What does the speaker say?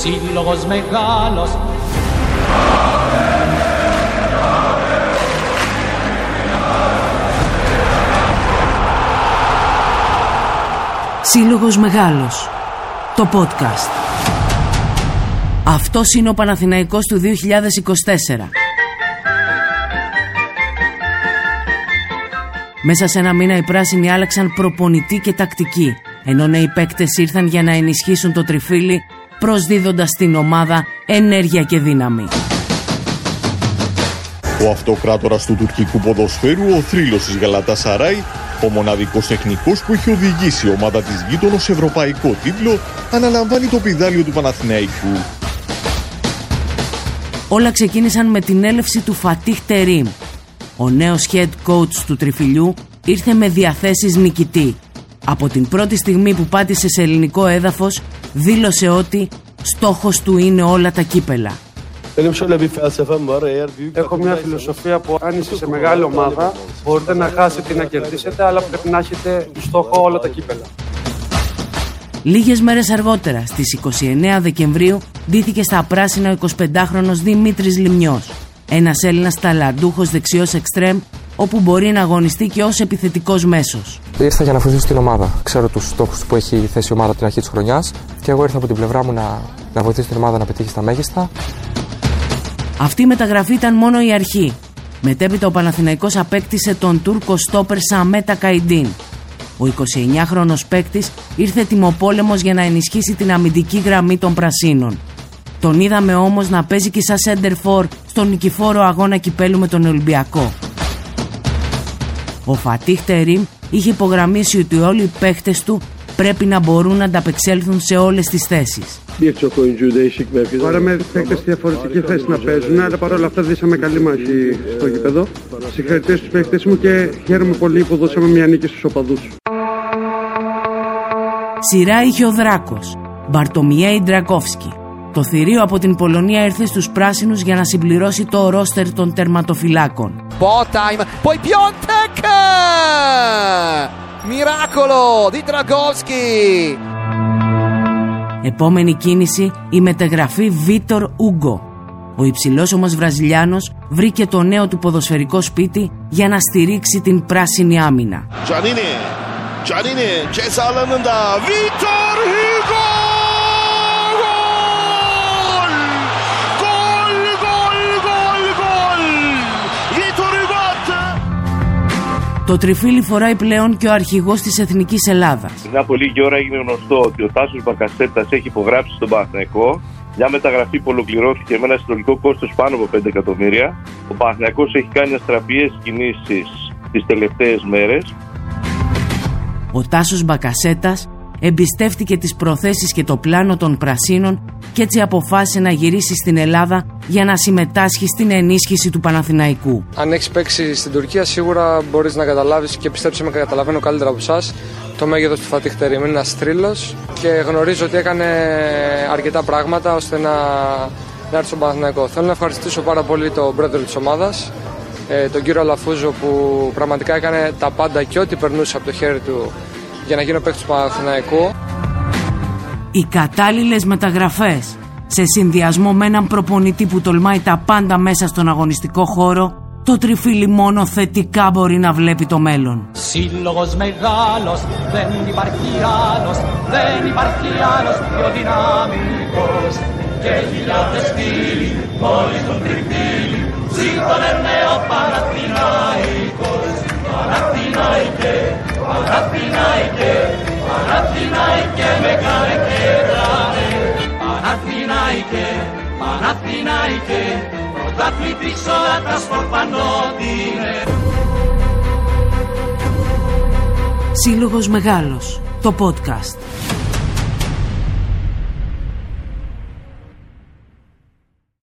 Σύλλογος μεγάλος. Σύλλογος Μεγάλος. Το podcast. Αυτός είναι ο Παναθηναϊκός του 2024 Μέσα σε ένα μήνα οι πράσινοι άλλαξαν προπονητή και τακτική ενώ νέοι παίκτες ήρθαν για να ενισχύσουν το τριφύλι προσδίδοντας στην ομάδα ενέργεια και δύναμη. Ο αυτοκράτορας του τουρκικού ποδοσφαίρου, ο θρύλος της Γαλατά Σαράι, ο μοναδικός τεχνικός που έχει οδηγήσει η ομάδα της γείτονος σε ευρωπαϊκό τίτλο, αναλαμβάνει το πιδάλιο του Παναθηναϊκού. Όλα ξεκίνησαν με την έλευση του Φατίχ Τερίμ. Ο νέος head coach του τριφυλιού ήρθε με διαθέσεις νικητή. Από την πρώτη στιγμή που πάτησε σε ελληνικό έδαφος δήλωσε ότι στόχος του είναι όλα τα κύπελα. Έχω μια φιλοσοφία που αν είσαι σε μεγάλη ομάδα μπορείτε να χάσετε ή να κερδίσετε αλλά πρέπει να έχετε στόχο όλα τα κύπελα. Λίγες μέρες αργότερα, στις 29 Δεκεμβρίου, ντύθηκε στα πράσινα ο 25χρονος Δημήτρης Λιμνιός. Ένας Έλληνας ταλαντούχος δεξιός εξτρέμ όπου μπορεί να αγωνιστεί και ως επιθετικός μέσος. Ήρθα για να βοηθήσω την ομάδα. Ξέρω τους στόχους που έχει θέσει η ομάδα από την αρχή της χρονιάς και εγώ ήρθα από την πλευρά μου να, να βοηθήσω την ομάδα να πετύχει στα μέγιστα. Αυτή η μεταγραφή ήταν μόνο η αρχή. Μετέπειτα ο Παναθηναϊκός απέκτησε τον Τούρκο στόπερ Σαμέτα Καϊντίν. Ο 29χρονος παίκτης ήρθε τιμοπόλεμος για να ενισχύσει την αμυντική γραμμή των Πρασίνων. Τον είδαμε όμως να παίζει και σαν σέντερφορ στον νικηφόρο αγώνα κυπέλου με τον Ολυμπιακό. Ο Φατίχ Τερίμ είχε υπογραμμίσει ότι όλοι οι παίχτες του πρέπει να μπορούν να ανταπεξέλθουν σε όλες τις θέσεις. Άρα με παίκτες στη διαφορετική θέση να παίζουν, αλλά παρόλα αυτά δίσαμε καλή μάχη στο γήπεδο. Συγχαρητήρια στους παίκτες μου και χαίρομαι πολύ που δώσαμε μια νίκη στους οπαδούς. Σειρά είχε ο Δράκος, Μπαρτομιέι Ντρακόφσκι. Το θηρίο από την Πολωνία ήρθε στους πράσινους για να συμπληρώσει το ρόστερ των τερματοφυλάκων. Botheim, poi Piontek! Miracolo di Dragowski! Επόμενη κίνηση η μεταγραφή Βίτορ Ούγκο. Ο υψηλός όμως Βραζιλιάνος βρήκε το νέο του ποδοσφαιρικό σπίτι για να στηρίξει την πράσινη άμυνα. Giannini, Giannini ceza alanında Το τριφύλι φοράει πλέον και ο αρχηγός της Εθνικής Ελλάδας. Πριν από λίγη ώρα έγινε γνωστό ότι ο Τάσος Μπακασέτας έχει υπογράψει στον Παναθηναϊκό. Μια μεταγραφή που ολοκληρώθηκε με ένα συνολικό κόστος πάνω από 5 εκατομμύρια. Ο Παναθηναϊκός έχει κάνει αστραπιέ κινήσεις τις τελευταίες μέρες. Ο Τάσος Μπακασέτας εμπιστεύτηκε τις προθέσεις και το πλάνο των Πρασίνων και έτσι αποφάσισε να γυρίσει στην Ελλάδα για να συμμετάσχει στην ενίσχυση του Παναθηναϊκού. Αν έχεις παίξει στην Τουρκία, σίγουρα μπορείς να καταλάβεις και πιστέψτε με, καταλαβαίνω καλύτερα από εσάς το μέγεθος του Φατίχ Τερίμ. Είναι ένας τρίλο και γνωρίζω ότι έκανε αρκετά πράγματα ώστε να, να έρθει στον Παναθηναϊκό. Θέλω να ευχαριστήσω πάρα πολύ τον πρόεδρο της ομάδας, τον κύριο Αλαφούζο, που πραγματικά έκανε τα πάντα και ό,τι περνούσε από το χέρι του για να γίνω παίκτης του Παναθηναϊκού. Οι κατάλληλες μεταγραφές σε συνδυασμό με έναν προπονητή που τολμάει τα πάντα μέσα στον αγωνιστικό χώρο το τριφύλι μόνο θετικά μπορεί να βλέπει το μέλλον. Σύλλογος μεγάλος, δεν υπάρχει άλλος, δεν υπάρχει άλλος πιο δυναμικός. Και χιλιάδες φίλοι, όλοι τον τριφύλι, σύγχρονε ο Παναθηναϊκός. Παναθηναϊκέ, Παναθηναϊκέ, πρωταθλητής όλα τα σπορπανότινε. Σύλλογος Μεγάλος, το podcast.